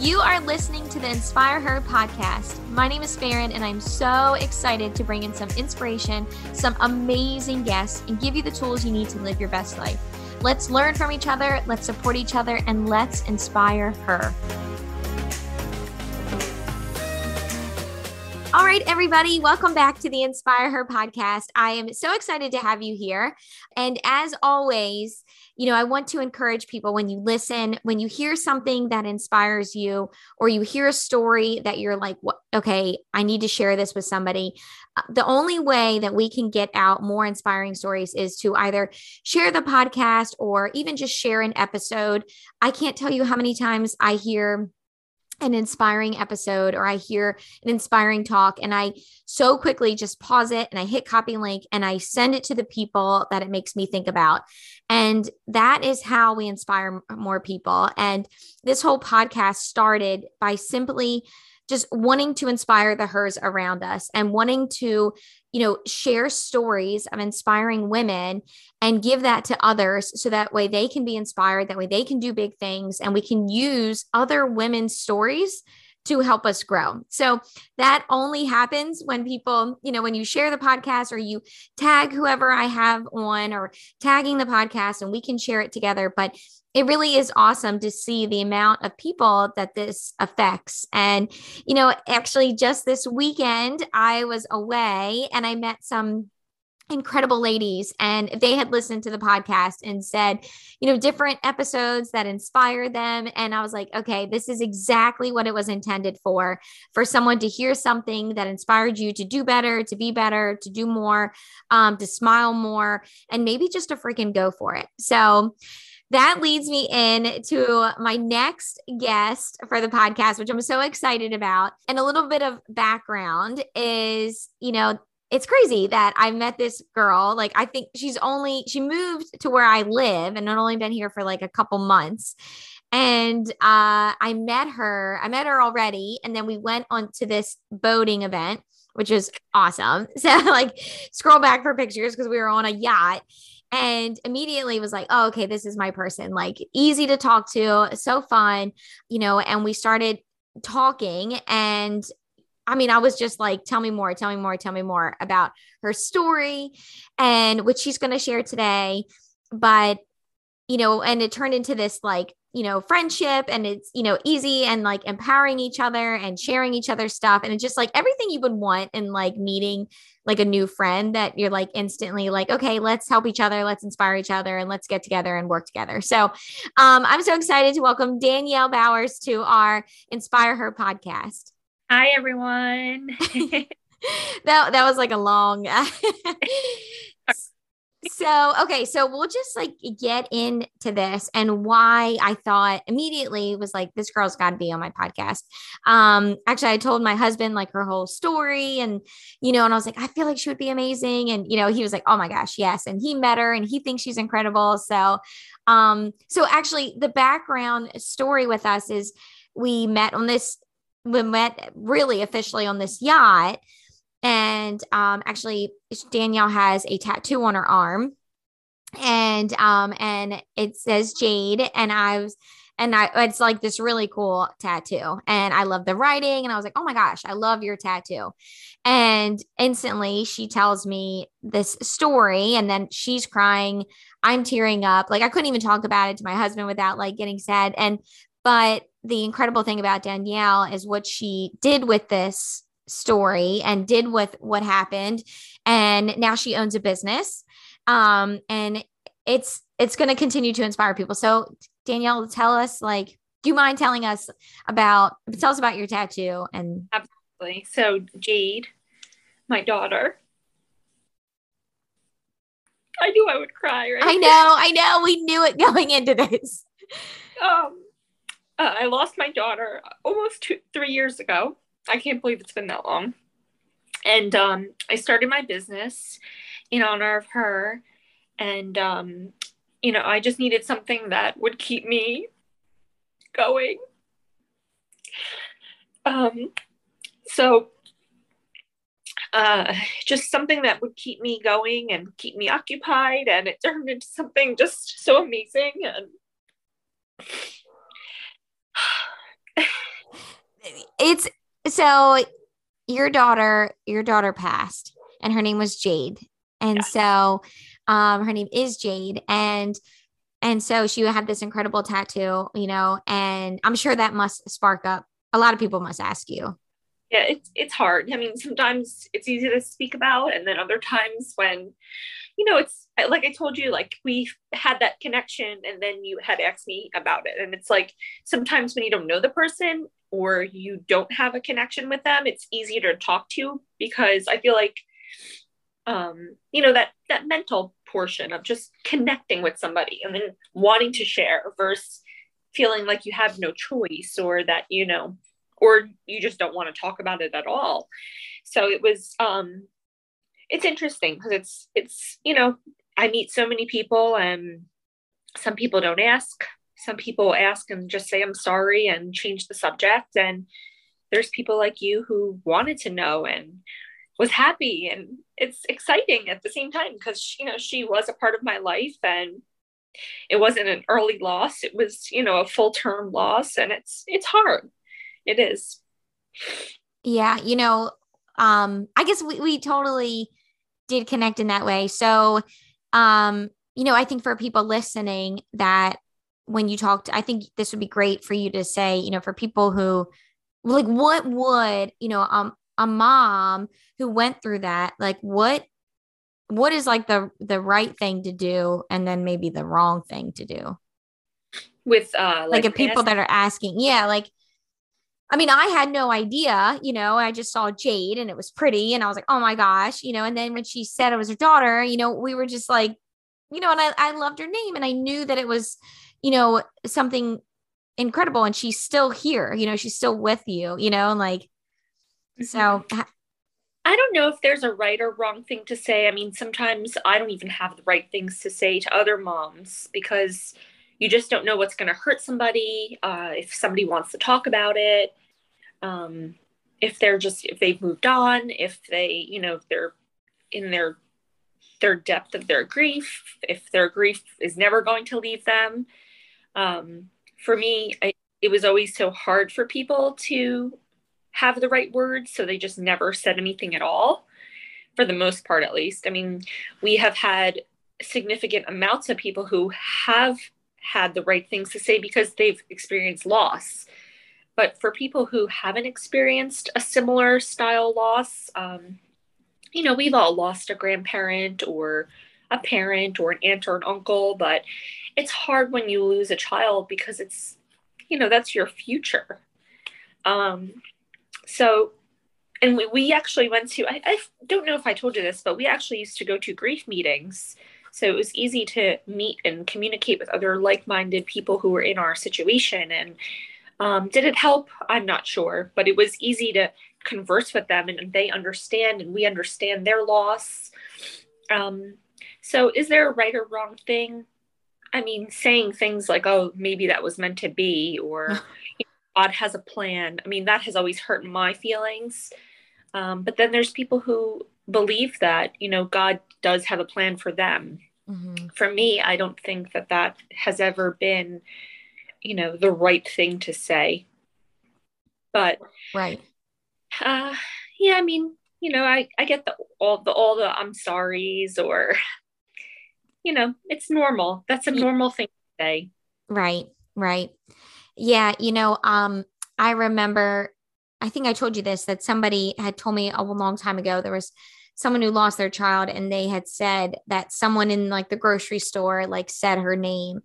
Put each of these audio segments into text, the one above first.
You are listening to the Inspire Her podcast. My name is Farron, and I'm so excited to bring in some inspiration, some amazing guests, and give you the tools you need to live your best life. Let's learn from each other, let's support each other, and let's inspire her. All right, everybody, welcome back to the Inspire Her podcast. I am so excited to have you here. And as always, you know, I want to encourage people when you listen, when you hear something that inspires you, or you hear a story that you're like, what, okay, I need to share this with somebody. Uh, the only way that we can get out more inspiring stories is to either share the podcast or even just share an episode. I can't tell you how many times I hear an inspiring episode or I hear an inspiring talk and I so quickly just pause it and I hit copy link and I send it to the people that it makes me think about. And that is how we inspire more people. And this whole podcast started by simply just wanting to inspire the hers around us and wanting to you know share stories of inspiring women and give that to others so that way they can be inspired that way they can do big things and we can use other women's stories to help us grow. So that only happens when people, you know, when you share the podcast or you tag whoever I have on or tagging the podcast and we can share it together. But it really is awesome to see the amount of people that this affects. And, you know, actually, just this weekend, I was away and I met some incredible ladies and they had listened to the podcast and said you know different episodes that inspired them and i was like okay this is exactly what it was intended for for someone to hear something that inspired you to do better to be better to do more um, to smile more and maybe just to freaking go for it so that leads me in to my next guest for the podcast, which I'm so excited about. And a little bit of background is, you know, it's crazy that I met this girl. Like, I think she's only, she moved to where I live and not only been here for like a couple months. And uh, I met her, I met her already. And then we went on to this boating event, which is awesome. So, like, scroll back for pictures because we were on a yacht and immediately was like, oh, okay, this is my person. Like, easy to talk to, so fun, you know. And we started talking and I mean, I was just like, tell me more, tell me more, tell me more about her story and what she's going to share today. But, you know, and it turned into this like, you know, friendship and it's, you know, easy and like empowering each other and sharing each other's stuff. And it's just like everything you would want in like meeting like a new friend that you're like instantly like, okay, let's help each other, let's inspire each other, and let's get together and work together. So um, I'm so excited to welcome Danielle Bowers to our Inspire Her podcast. Hi, everyone. that that was like a long. so okay, so we'll just like get into this and why I thought immediately was like this girl's got to be on my podcast. Um, actually, I told my husband like her whole story, and you know, and I was like, I feel like she would be amazing, and you know, he was like, Oh my gosh, yes, and he met her, and he thinks she's incredible. So, um, so actually, the background story with us is we met on this we met really officially on this yacht. And um, actually, Danielle has a tattoo on her arm, and um, and it says Jade. And I was, and I, it's like this really cool tattoo, and I love the writing. And I was like, oh my gosh, I love your tattoo. And instantly, she tells me this story, and then she's crying. I'm tearing up. Like I couldn't even talk about it to my husband without like getting sad. And but the incredible thing about Danielle is what she did with this story and did with what happened. And now she owns a business. Um, and it's it's going to continue to inspire people. So Danielle, tell us like, do you mind telling us about tell us about your tattoo and absolutely. So Jade, my daughter. I knew I would cry, right? I know, I know. We knew it going into this. Um, uh, I lost my daughter almost two, three years ago. I can't believe it's been that long. And um, I started my business in honor of her. And, um, you know, I just needed something that would keep me going. Um, so, uh, just something that would keep me going and keep me occupied. And it turned into something just so amazing. And it's so your daughter, your daughter passed and her name was Jade. And yeah. so um her name is Jade and and so she had this incredible tattoo, you know, and I'm sure that must spark up a lot of people must ask you. Yeah, it's it's hard. I mean, sometimes it's easy to speak about, and then other times when, you know, it's like I told you, like we had that connection, and then you had asked me about it, and it's like sometimes when you don't know the person or you don't have a connection with them, it's easier to talk to because I feel like, um, you know, that that mental portion of just connecting with somebody and then wanting to share versus feeling like you have no choice or that you know or you just don't want to talk about it at all. So it was um it's interesting because it's it's you know i meet so many people and some people don't ask. Some people ask and just say i'm sorry and change the subject. And there's people like you who wanted to know and was happy. And it's exciting at the same time because you know she was a part of my life and it wasn't an early loss. It was you know a full term loss and it's it's hard it is. Yeah you know um i guess we, we totally did connect in that way. So um you know i think for people listening that when you talked i think this would be great for you to say you know for people who like what would you know um a mom who went through that like what what is like the the right thing to do and then maybe the wrong thing to do? With uh like, like if people that are asking yeah like I mean, I had no idea, you know, I just saw Jade and it was pretty. And I was like, oh my gosh, you know, and then when she said it was her daughter, you know, we were just like, you know, and I, I loved her name and I knew that it was, you know, something incredible. And she's still here, you know, she's still with you, you know, and like, so mm-hmm. I don't know if there's a right or wrong thing to say. I mean, sometimes I don't even have the right things to say to other moms because you just don't know what's going to hurt somebody. Uh, if somebody wants to talk about it, um, if they're just if they've moved on, if they you know if they're in their their depth of their grief, if their grief is never going to leave them. Um, for me, I, it was always so hard for people to have the right words, so they just never said anything at all, for the most part, at least. I mean, we have had significant amounts of people who have had the right things to say because they've experienced loss. But for people who haven't experienced a similar style loss, um, you know, we've all lost a grandparent or a parent or an aunt or an uncle, but it's hard when you lose a child because it's, you know, that's your future. Um, so, and we, we actually went to, I, I don't know if I told you this, but we actually used to go to grief meetings. So it was easy to meet and communicate with other like minded people who were in our situation. And um, did it help? I'm not sure, but it was easy to converse with them and they understand and we understand their loss. Um, so is there a right or wrong thing? I mean, saying things like, oh, maybe that was meant to be, or God has a plan. I mean, that has always hurt my feelings. Um, but then there's people who believe that, you know, God does have a plan for them. Mm-hmm. For me, I don't think that that has ever been, you know, the right thing to say. But right. Uh, yeah, I mean, you know, I, I get the all the all the I'm sorry's or you know, it's normal. That's a normal thing to say. Right, right. Yeah, you know, um, I remember, I think I told you this that somebody had told me a long time ago there was someone who lost their child and they had said that someone in like the grocery store like said her name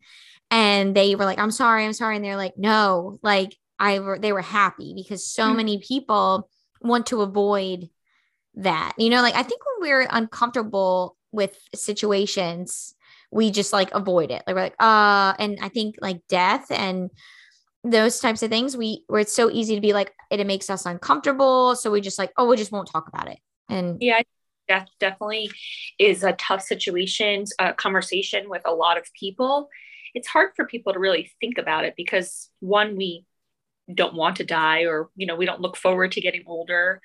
and they were like i'm sorry i'm sorry and they're like no like i were they were happy because so mm-hmm. many people want to avoid that you know like i think when we're uncomfortable with situations we just like avoid it like we're like uh and i think like death and those types of things we where it's so easy to be like it, it makes us uncomfortable so we just like oh we just won't talk about it and yeah death definitely is a tough situation a conversation with a lot of people it's hard for people to really think about it because one we don't want to die or you know we don't look forward to getting older.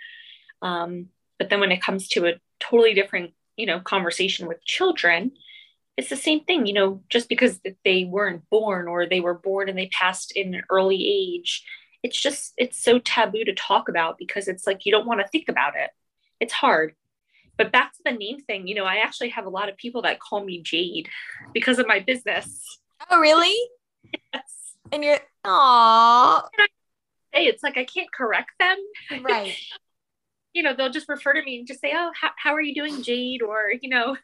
Um, but then when it comes to a totally different you know conversation with children it's the same thing, you know, just because they weren't born or they were born and they passed in an early age, it's just it's so taboo to talk about because it's like you don't want to think about it. It's hard. But back to the name thing you know i actually have a lot of people that call me jade because of my business oh really? Yes. And you're oh hey it's like i can't correct them. Right. You know they'll just refer to me and just say oh how, how are you doing jade? Or you know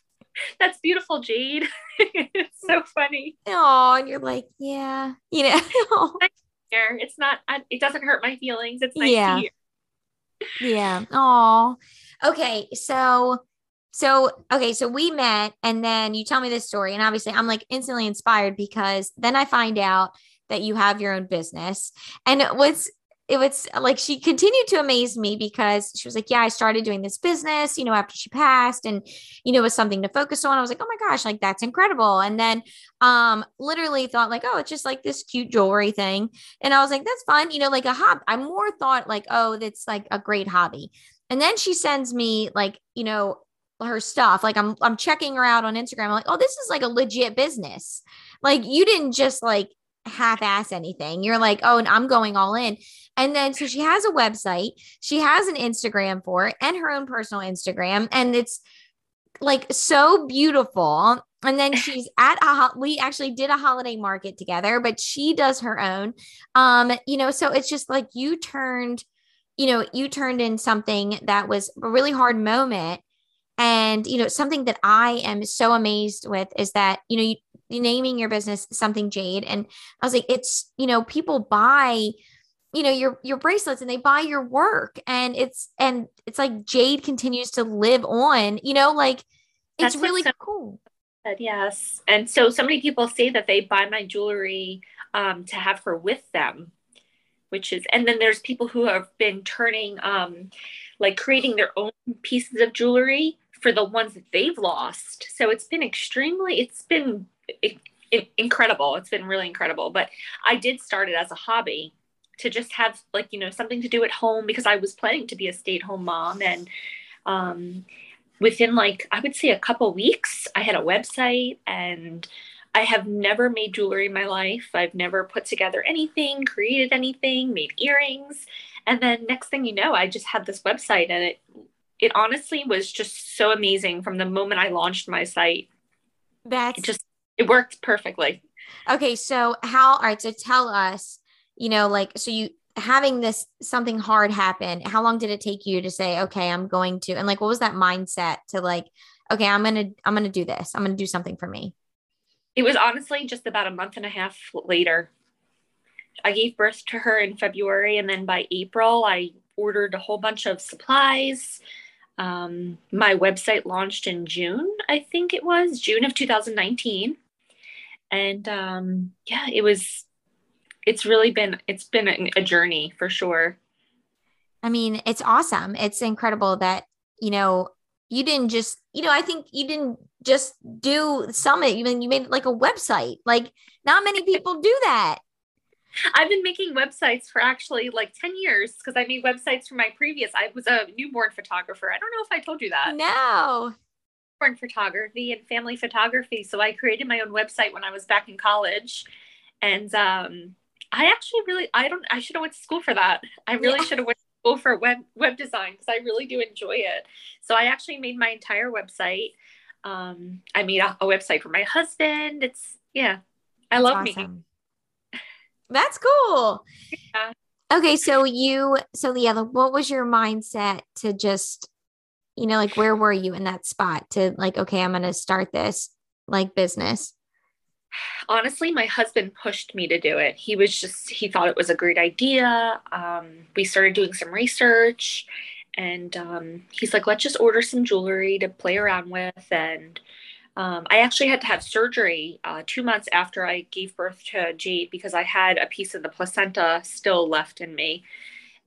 that's beautiful jade. It's so funny. Oh and you're like yeah you know? It's not it doesn't hurt my feelings. It's nice yeah. yeah. Oh okay so so okay so we met and then you tell me this story and obviously i'm like instantly inspired because then i find out that you have your own business and what's it was like she continued to amaze me because she was like, Yeah, I started doing this business, you know, after she passed, and you know, it was something to focus on. I was like, Oh my gosh, like that's incredible. And then um literally thought, like, oh, it's just like this cute jewelry thing. And I was like, That's fun, you know, like a hobby. I more thought like, oh, that's like a great hobby. And then she sends me like, you know, her stuff. Like I'm I'm checking her out on Instagram. I'm like, oh, this is like a legit business. Like you didn't just like half ass anything. You're like, oh, and I'm going all in. And then so she has a website, she has an Instagram for it and her own personal Instagram. And it's like so beautiful. And then she's at a we actually did a holiday market together, but she does her own. Um, you know, so it's just like you turned, you know, you turned in something that was a really hard moment. And, you know, something that I am so amazed with is that, you know, you, naming your business something Jade. And I was like, it's, you know, people buy you know your your bracelets and they buy your work and it's and it's like jade continues to live on you know like it's That's really so cool yes and so so many people say that they buy my jewelry um, to have her with them which is and then there's people who have been turning um like creating their own pieces of jewelry for the ones that they've lost so it's been extremely it's been incredible it's been really incredible but i did start it as a hobby to just have like you know something to do at home because I was planning to be a stay-at-home mom and um, within like I would say a couple weeks I had a website and I have never made jewelry in my life. I've never put together anything, created anything, made earrings. And then next thing you know, I just had this website and it it honestly was just so amazing from the moment I launched my site. That's it just it worked perfectly. Okay, so how all right, so tell us you know, like, so you having this something hard happen, how long did it take you to say, okay, I'm going to, and like, what was that mindset to like, okay, I'm going to, I'm going to do this. I'm going to do something for me. It was honestly just about a month and a half later. I gave birth to her in February, and then by April, I ordered a whole bunch of supplies. Um, my website launched in June, I think it was June of 2019. And um, yeah, it was it's really been it's been a, a journey for sure. I mean, it's awesome. It's incredible that, you know, you didn't just, you know, I think you didn't just do summit, you mean you made like a website. Like not many people do that. I've been making websites for actually like 10 years because I made websites for my previous. I was a newborn photographer. I don't know if I told you that. No. Newborn photography and family photography. So I created my own website when I was back in college. And um, I actually really I don't I should have went to school for that. I really yeah. should have went to school for web web design because I really do enjoy it. So I actually made my entire website. Um, I made a, a website for my husband. It's yeah, I That's love awesome. making. That's cool. Yeah. Okay, so you so yeah, what was your mindset to just you know like where were you in that spot to like okay, I'm going to start this like business? honestly, my husband pushed me to do it. He was just, he thought it was a great idea. Um, we started doing some research and um, he's like, let's just order some jewelry to play around with. And um, I actually had to have surgery uh, two months after I gave birth to Jade because I had a piece of the placenta still left in me.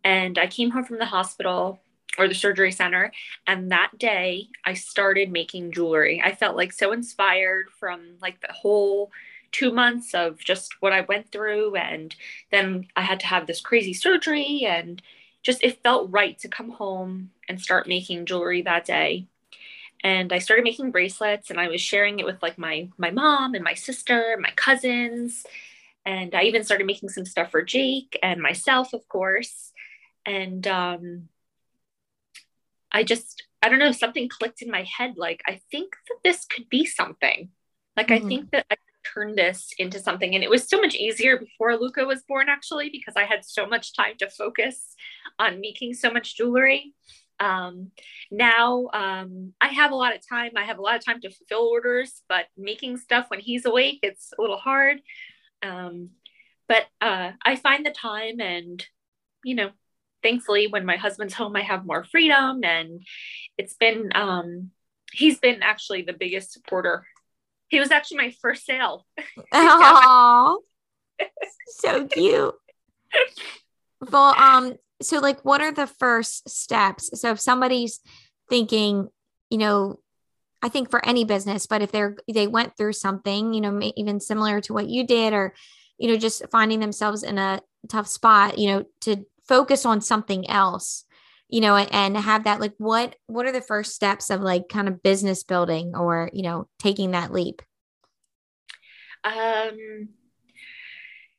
And I came home from the hospital or the surgery center. And that day I started making jewelry. I felt like so inspired from like the whole two months of just what I went through. And then I had to have this crazy surgery and just it felt right to come home and start making jewelry that day. And I started making bracelets and I was sharing it with like my my mom and my sister, my cousins. And I even started making some stuff for Jake and myself, of course. And um, I just, I don't know, something clicked in my head. Like, I think that this could be something. Like, mm-hmm. I think that I turn this into something. And it was so much easier before Luca was born, actually, because I had so much time to focus on making so much jewelry. Um, now um, I have a lot of time. I have a lot of time to fulfill orders, but making stuff when he's awake, it's a little hard. Um, but uh, I find the time, and you know, thankfully, when my husband's home, I have more freedom, and it's been um, he's been actually the biggest supporter. He was actually my first sale. Oh, so cute. Well, um, so like what are the first steps? So if somebody's thinking you know i think for any business but if they're they went through something you know even similar to what you did or you know just finding themselves in a tough spot you know to focus on something else you know and have that like what what are the first steps of like kind of business building or you know taking that leap? Um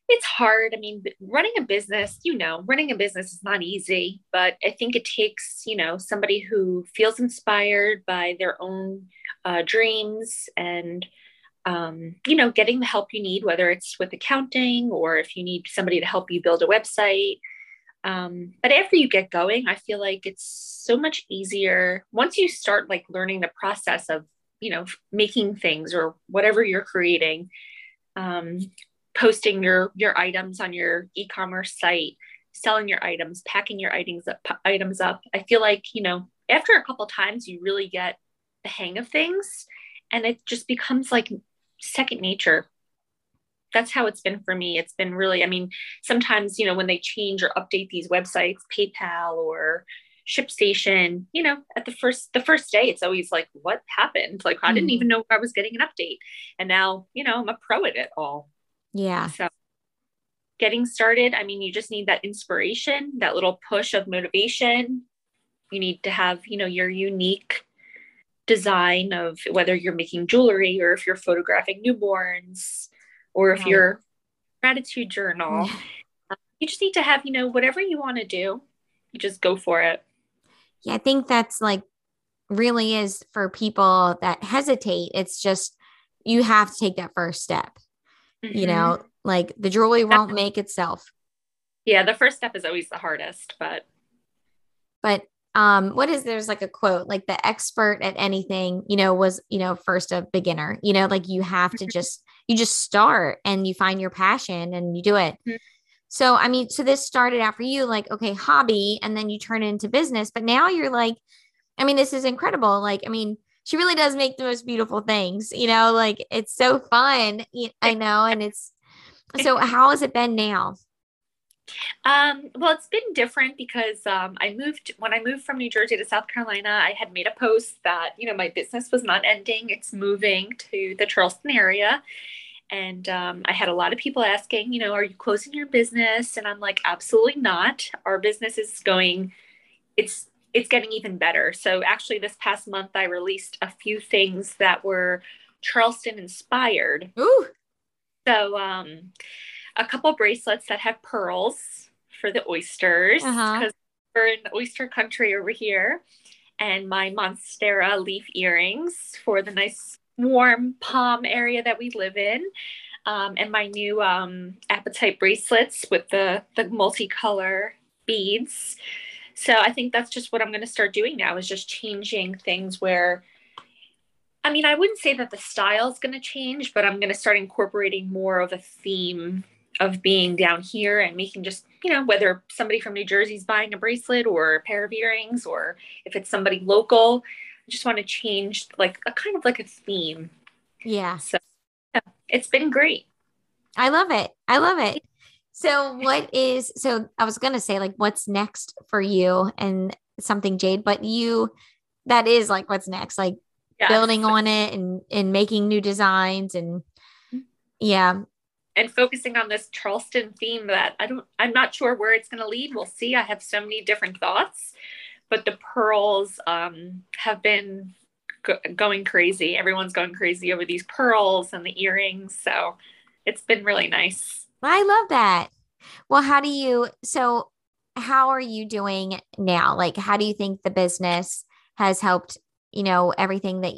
it's hard. I mean, running a business, you know, running a business is not easy, but I think it takes, you know, somebody who feels inspired by their own uh, dreams and, um, you know, getting the help you need, whether it's with accounting or if you need somebody to help you build a website. Um, but after you get going, I feel like it's so much easier once you start like learning the process of, you know, making things or whatever you're creating. Um, posting your your items on your e-commerce site selling your items packing your items up items up. I feel like you know after a couple times you really get the hang of things and it just becomes like second nature. That's how it's been for me. It's been really i mean sometimes you know when they change or update these websites paypal or shipstation you know at the first the first day it's always like what happened? Like i didn't mm-hmm. even know i was getting an update. And now you know i'm a pro at it all yeah. So getting started, I mean, you just need that inspiration, that little push of motivation. You need to have, you know, your unique design of whether you're making jewelry or if you're photographing newborns or if you're gratitude journal. Um, you just need to have, you know, whatever you want to do, you just go for it. Yeah, I think that's like really is for people that hesitate. It's just you have to take that first step. Mm-hmm. You know, like the jewelry won't make itself. Yeah, the first step is always the hardest, but but um what is there's like a quote like the expert at anything you know was you know first a beginner you know like you have to mm-hmm. just you just start and you find your passion and you do it mm-hmm. so i mean so this started out for you like okay hobby and then you turn it into business but now you're like i mean this is incredible like i mean she really does make the most beautiful things, you know, like it's so fun. I know. And it's so how has it been now? Um, well, it's been different because um, I moved when I moved from New Jersey to South Carolina. I had made a post that you know my business was not ending; it's moving to the Charleston area, and um, I had a lot of people asking, you know, are you closing your business? And I'm like, absolutely not. Our business is going. It's it's getting even better. So actually, this past month, I released a few things that were Charleston inspired. Ooh. So um, a couple bracelets that have pearls for the oysters because uh-huh. we're in oyster country over here, and my monstera leaf earrings for the nice warm palm area that we live in. Um, and my new um, apatite bracelets with the the multicolor beads. So I think that's just what I'm going to start doing now is just changing things where I mean, I wouldn't say that the style is going to change, but I'm going to start incorporating more of a theme of being down here and making just, you know, whether somebody from New Jersey is buying a bracelet or a pair of earrings or if it's somebody local, I just want to change like a kind of like a theme. Yeah. So yeah, it's been great. I love it. I love it. So what is so I was gonna say like what's next for you and something Jade, but you that is like what's next, like yes. building on it and and making new designs and mm-hmm. yeah. And focusing on this Charleston theme that I don't I'm not sure where it's gonna lead. We'll see. I have so many different thoughts, but the pearls um have been go- going crazy. Everyone's going crazy over these pearls and the earrings. So it's been really nice. I love that. Well, how do you, so how are you doing now? Like, how do you think the business has helped, you know, everything that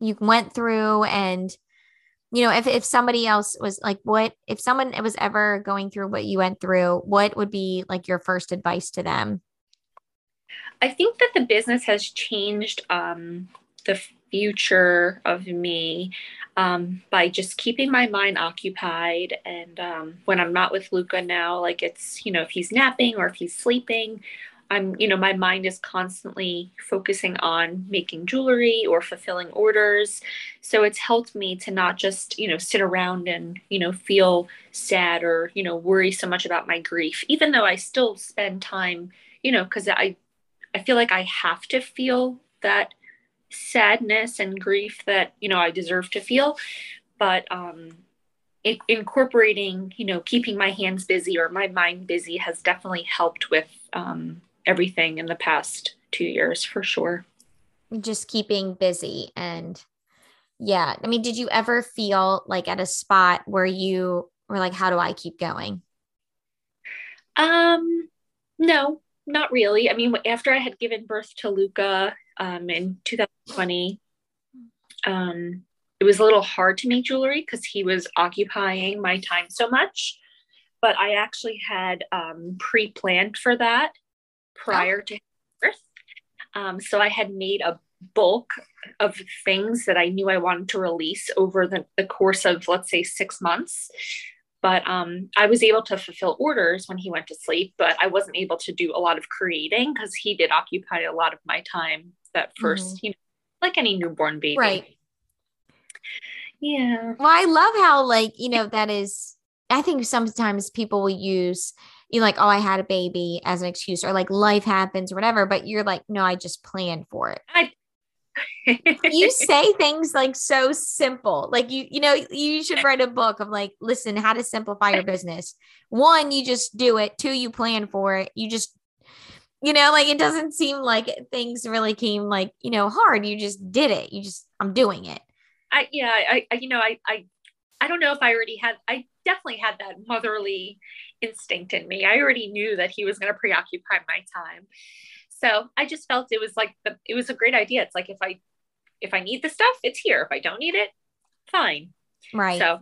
you went through and, you know, if, if somebody else was like, what, if someone was ever going through what you went through, what would be like your first advice to them? I think that the business has changed um, the future of me um, by just keeping my mind occupied. And um, when I'm not with Luca now, like it's, you know, if he's napping or if he's sleeping, I'm, you know, my mind is constantly focusing on making jewelry or fulfilling orders. So it's helped me to not just, you know, sit around and, you know, feel sad or, you know, worry so much about my grief, even though I still spend time, you know, because I, I feel like I have to feel that sadness and grief that you know I deserve to feel, but um, it, incorporating you know keeping my hands busy or my mind busy has definitely helped with um, everything in the past two years for sure. Just keeping busy and yeah, I mean, did you ever feel like at a spot where you were like, how do I keep going? Um, no, not really. I mean, after I had given birth to Luca um, in 2020, um, it was a little hard to make jewelry because he was occupying my time so much. But I actually had um, pre planned for that prior oh. to birth. Um, so I had made a bulk of things that I knew I wanted to release over the, the course of, let's say, six months but um, I was able to fulfill orders when he went to sleep, but I wasn't able to do a lot of creating because he did occupy a lot of my time that 1st mm-hmm. you know, like any newborn baby. Right. Yeah. Well, I love how, like, you know, that is, I think sometimes people will use, you know, like, oh, I had a baby as an excuse or like life happens or whatever, but you're like, no, I just planned for it. I you say things like so simple. Like you, you know, you should write a book of like, listen, how to simplify your business. One, you just do it. Two, you plan for it. You just, you know, like it doesn't seem like things really came like, you know, hard. You just did it. You just, I'm doing it. I, yeah, I, I you know, I, I, I don't know if I already had, I definitely had that motherly instinct in me. I already knew that he was going to preoccupy my time. So I just felt it was like the, it was a great idea. It's like if I if I need the stuff, it's here. If I don't need it, fine. Right. So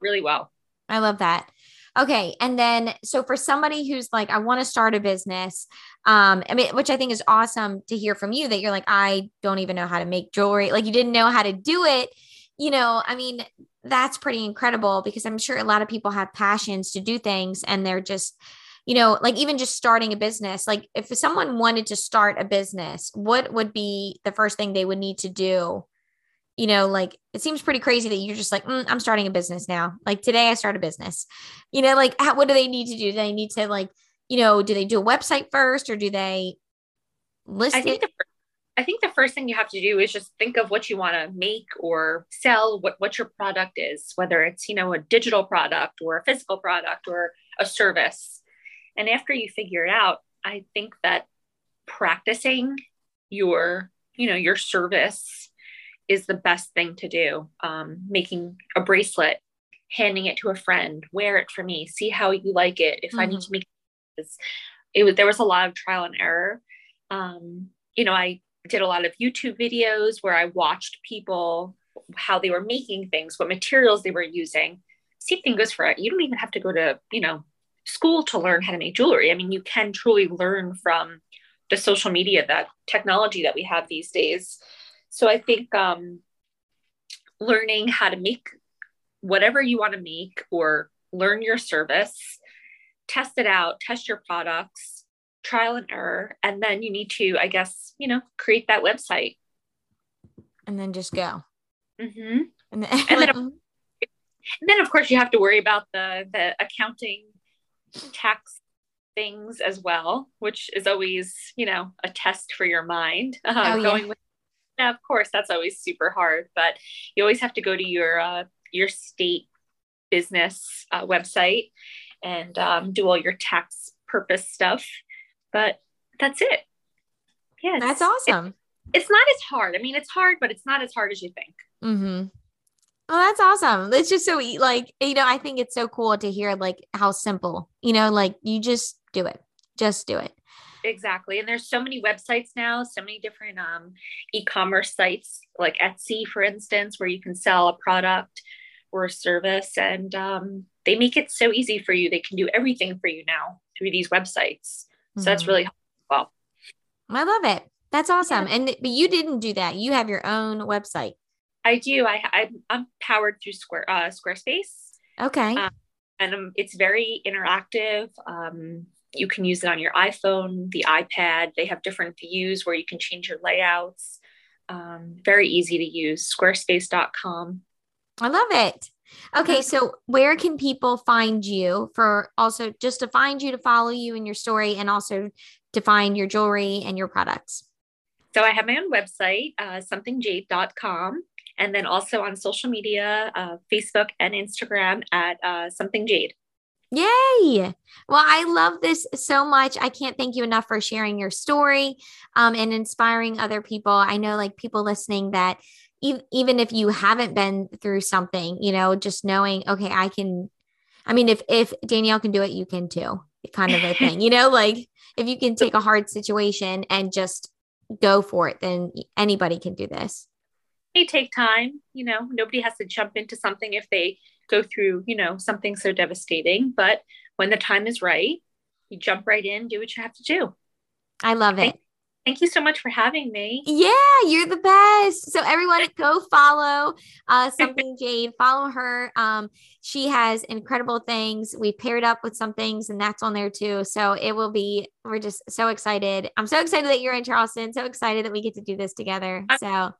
really well. I love that. Okay. And then, so for somebody who's like, I want to start a business, um, I mean, which I think is awesome to hear from you that you're like, I don't even know how to make jewelry. Like you didn't know how to do it. You know, I mean, that's pretty incredible because I'm sure a lot of people have passions to do things and they're just, you know, like even just starting a business, like if someone wanted to start a business, what would be the first thing they would need to do? You know, like it seems pretty crazy that you're just like, mm, I'm starting a business now. Like today, I start a business. You know, like how, what do they need to do? Do they need to like, you know, do they do a website first or do they list I think it? The, I think the first thing you have to do is just think of what you want to make or sell, what, what your product is, whether it's, you know, a digital product or a physical product or a service and after you figure it out, I think that practicing your, you know, your service is the best thing to do. Um, making a bracelet, handing it to a friend, wear it for me, see how you like it. If mm-hmm. I need mm-hmm. to make it was there was a lot of trial and error. Um, you know, I did a lot of YouTube videos where I watched people how they were making things, what materials they were using. Same thing goes for it. You don't even have to go to, you know, school to learn how to make jewelry. I mean, you can truly learn from the social media, that technology that we have these days. So I think um, learning how to make whatever you want to make or learn your service, test it out, test your products, trial and error, and then you need to, I guess, you know, create that website. And then just go. Mm-hmm. And, then, and, then, and then, of course, you have to worry about the the accounting tax things as well, which is always, you know, a test for your mind. Uh, oh, going yeah. with, yeah, of course, that's always super hard, but you always have to go to your uh, your state business uh, website and um, do all your tax purpose stuff. But that's it. Yeah, that's awesome. It, it's not as hard. I mean, it's hard, but it's not as hard as you think. Mm-hmm. Oh, that's awesome. It's just so like, you know, I think it's so cool to hear like how simple, you know, like you just do it. Just do it. Exactly. And there's so many websites now, so many different um, e-commerce sites like Etsy, for instance, where you can sell a product or a service and um, they make it so easy for you. They can do everything for you now through these websites. So mm-hmm. that's really well. I love it. That's awesome. Yeah. And but you didn't do that. You have your own website. I do. I, I am powered through Square uh, Squarespace. Okay. Um, and um, it's very interactive. Um, you can use it on your iPhone, the iPad. They have different views where you can change your layouts. Um, very easy to use. Squarespace.com. I love it. Okay, so where can people find you for also just to find you to follow you in your story and also to find your jewelry and your products? So I have my own website, uh, somethingjade.com and then also on social media, uh, Facebook and Instagram at uh, Something Jade. Yay! Well, I love this so much. I can't thank you enough for sharing your story um, and inspiring other people. I know, like people listening, that e- even if you haven't been through something, you know, just knowing, okay, I can. I mean, if if Danielle can do it, you can too. Kind of a thing, you know, like if you can take a hard situation and just go for it, then anybody can do this They take time. You know, nobody has to jump into something if they go through, you know, something so devastating. But when the time is right, you jump right in, do what you have to do. I love it. Thank, thank you so much for having me. Yeah, you're the best. So everyone go follow uh, something Jade, follow her. Um, she has incredible things. We paired up with some things and that's on there too. So it will be, we're just so excited. I'm so excited that you're in Charleston. So excited that we get to do this together. So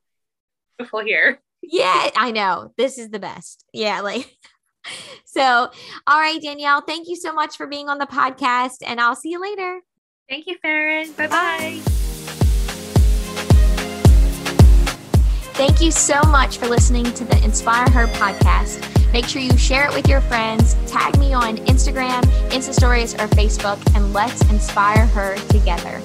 beautiful here. Yeah, I know. This is the best. Yeah, like so all right, Danielle, thank you so much for being on the podcast and I'll see you later. Thank you, Farron. Bye-bye. Thank you so much for listening to the Inspire Her podcast. Make sure you share it with your friends, tag me on Instagram, Insta Stories, or Facebook, and let's inspire her together.